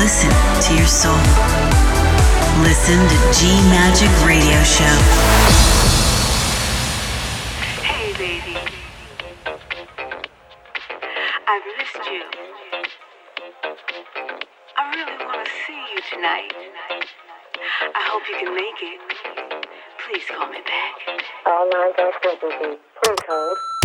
listen to your soul. Listen to G Magic Radio Show. Hey, baby. I've missed you. I really want to see you tonight. I hope you can make it. Please call me back. All lines are still busy. Please hold.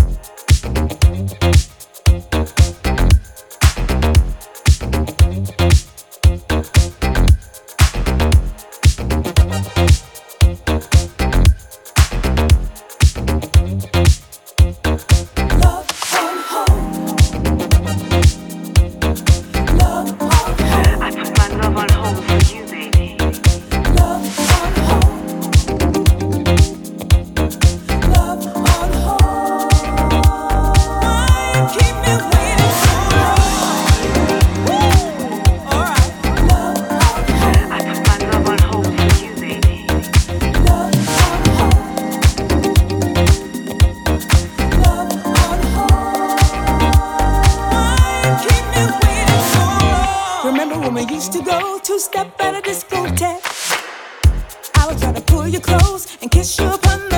your clothes and kiss you upon the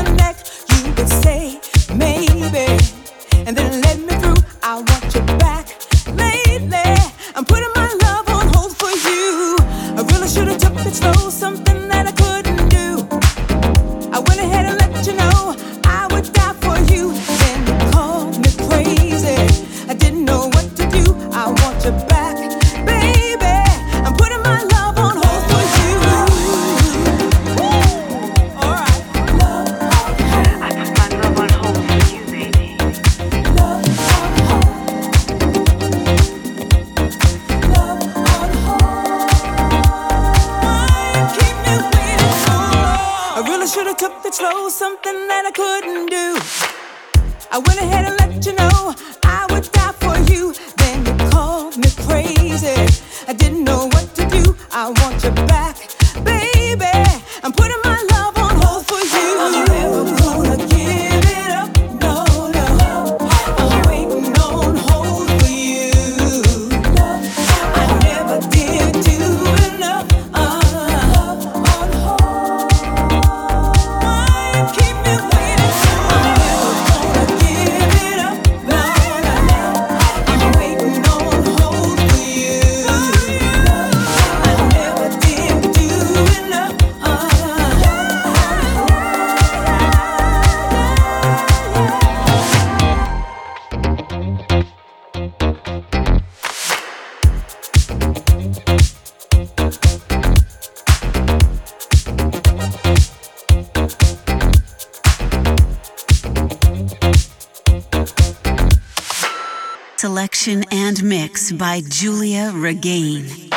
Selection and mix by Giulia Regain.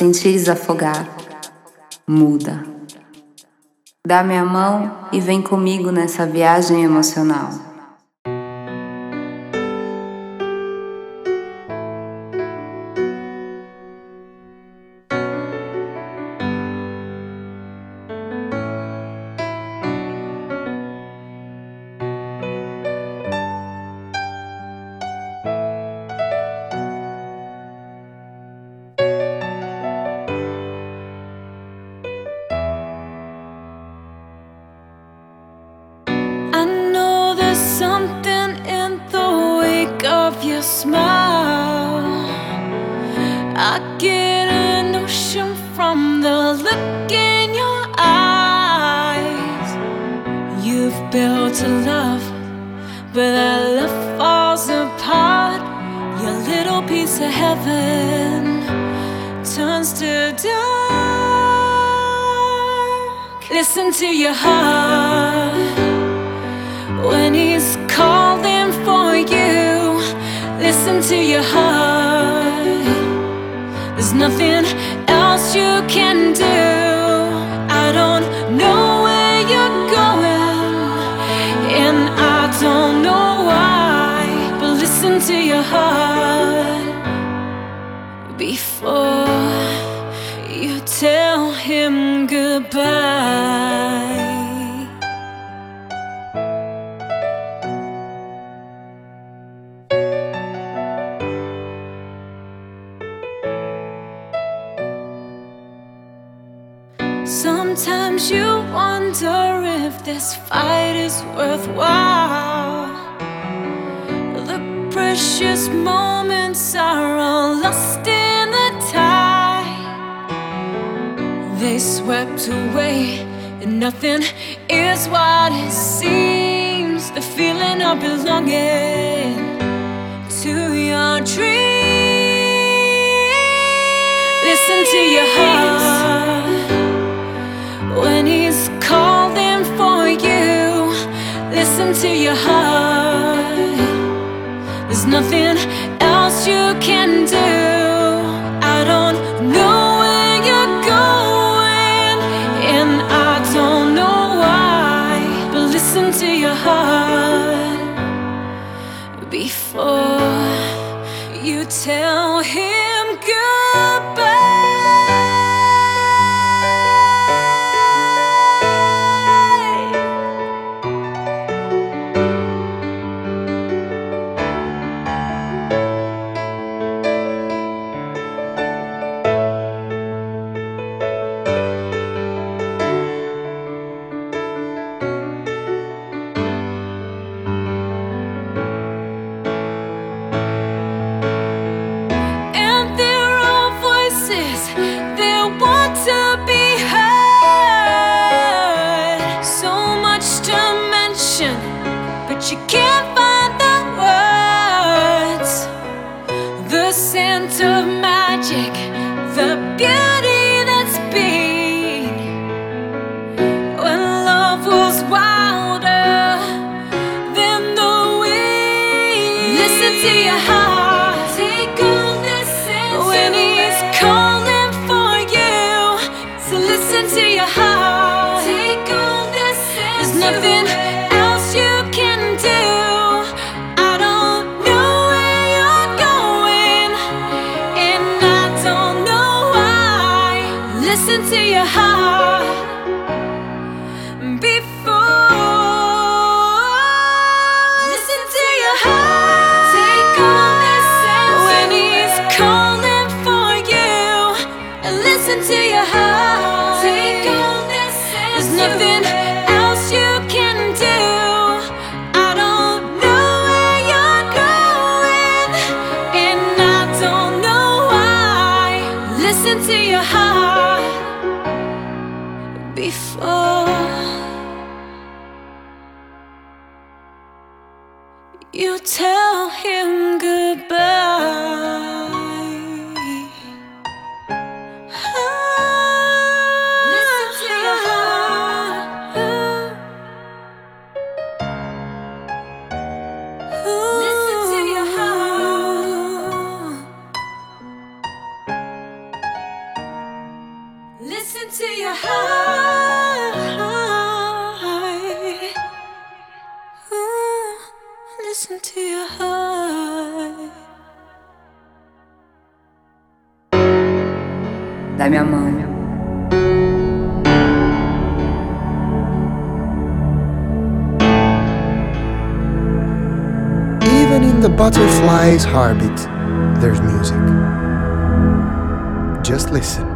sentires afogar, muda. Dá minha mão e vem comigo nessa viagem emocional. From the look in your eyes, you've built a love, but that love falls apart. Your little piece of heaven turns to dark. Listen to your heart when he's calling for you. Listen to your heart. There's nothing you can do. I don't know where you're going, and I don't know why. But listen to your heart before you tell him goodbye. this fight is worthwhile. The precious moments are all lost in the tide. They swept away, and nothing is what it seems. The feeling of belonging to your dreams. Listen to your heart. to your heart. There's nothing else you can do. I don't know where you're going, and I don't know why. But listen to your heart before you tell him. Into your heart before you tell him good. Dá minha mão. Even in the butterfly's heartbeat, there's music. Just listen.